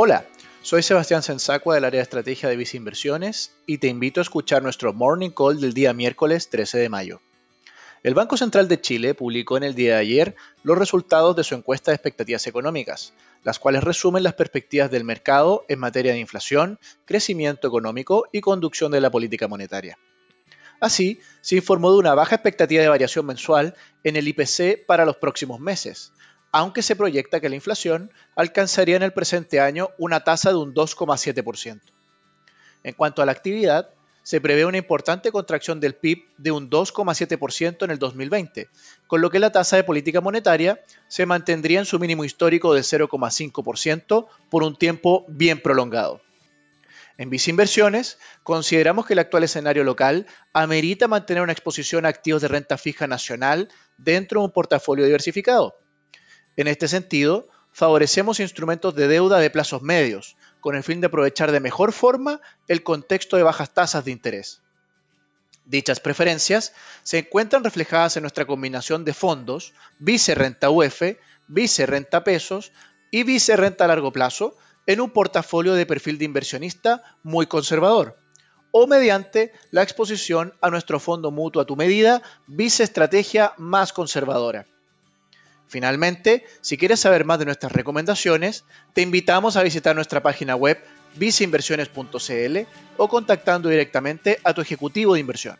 Hola, soy Sebastián Sensacua del área de estrategia de Visa Inversiones y te invito a escuchar nuestro Morning Call del día miércoles 13 de mayo. El Banco Central de Chile publicó en el día de ayer los resultados de su encuesta de expectativas económicas, las cuales resumen las perspectivas del mercado en materia de inflación, crecimiento económico y conducción de la política monetaria. Así, se informó de una baja expectativa de variación mensual en el IPC para los próximos meses, aunque se proyecta que la inflación alcanzaría en el presente año una tasa de un 2,7%. En cuanto a la actividad, se prevé una importante contracción del PIB de un 2,7% en el 2020, con lo que la tasa de política monetaria se mantendría en su mínimo histórico de 0,5% por un tiempo bien prolongado. En Inversiones, consideramos que el actual escenario local amerita mantener una exposición a activos de renta fija nacional dentro de un portafolio diversificado. En este sentido, favorecemos instrumentos de deuda de plazos medios, con el fin de aprovechar de mejor forma el contexto de bajas tasas de interés. Dichas preferencias se encuentran reflejadas en nuestra combinación de fondos Vice Renta UF, Vice Renta Pesos y Vice Renta a largo plazo en un portafolio de perfil de inversionista muy conservador o mediante la exposición a nuestro fondo mutuo a tu medida Vice Estrategia más conservadora. Finalmente, si quieres saber más de nuestras recomendaciones, te invitamos a visitar nuestra página web viceinversiones.cl o contactando directamente a tu ejecutivo de inversión.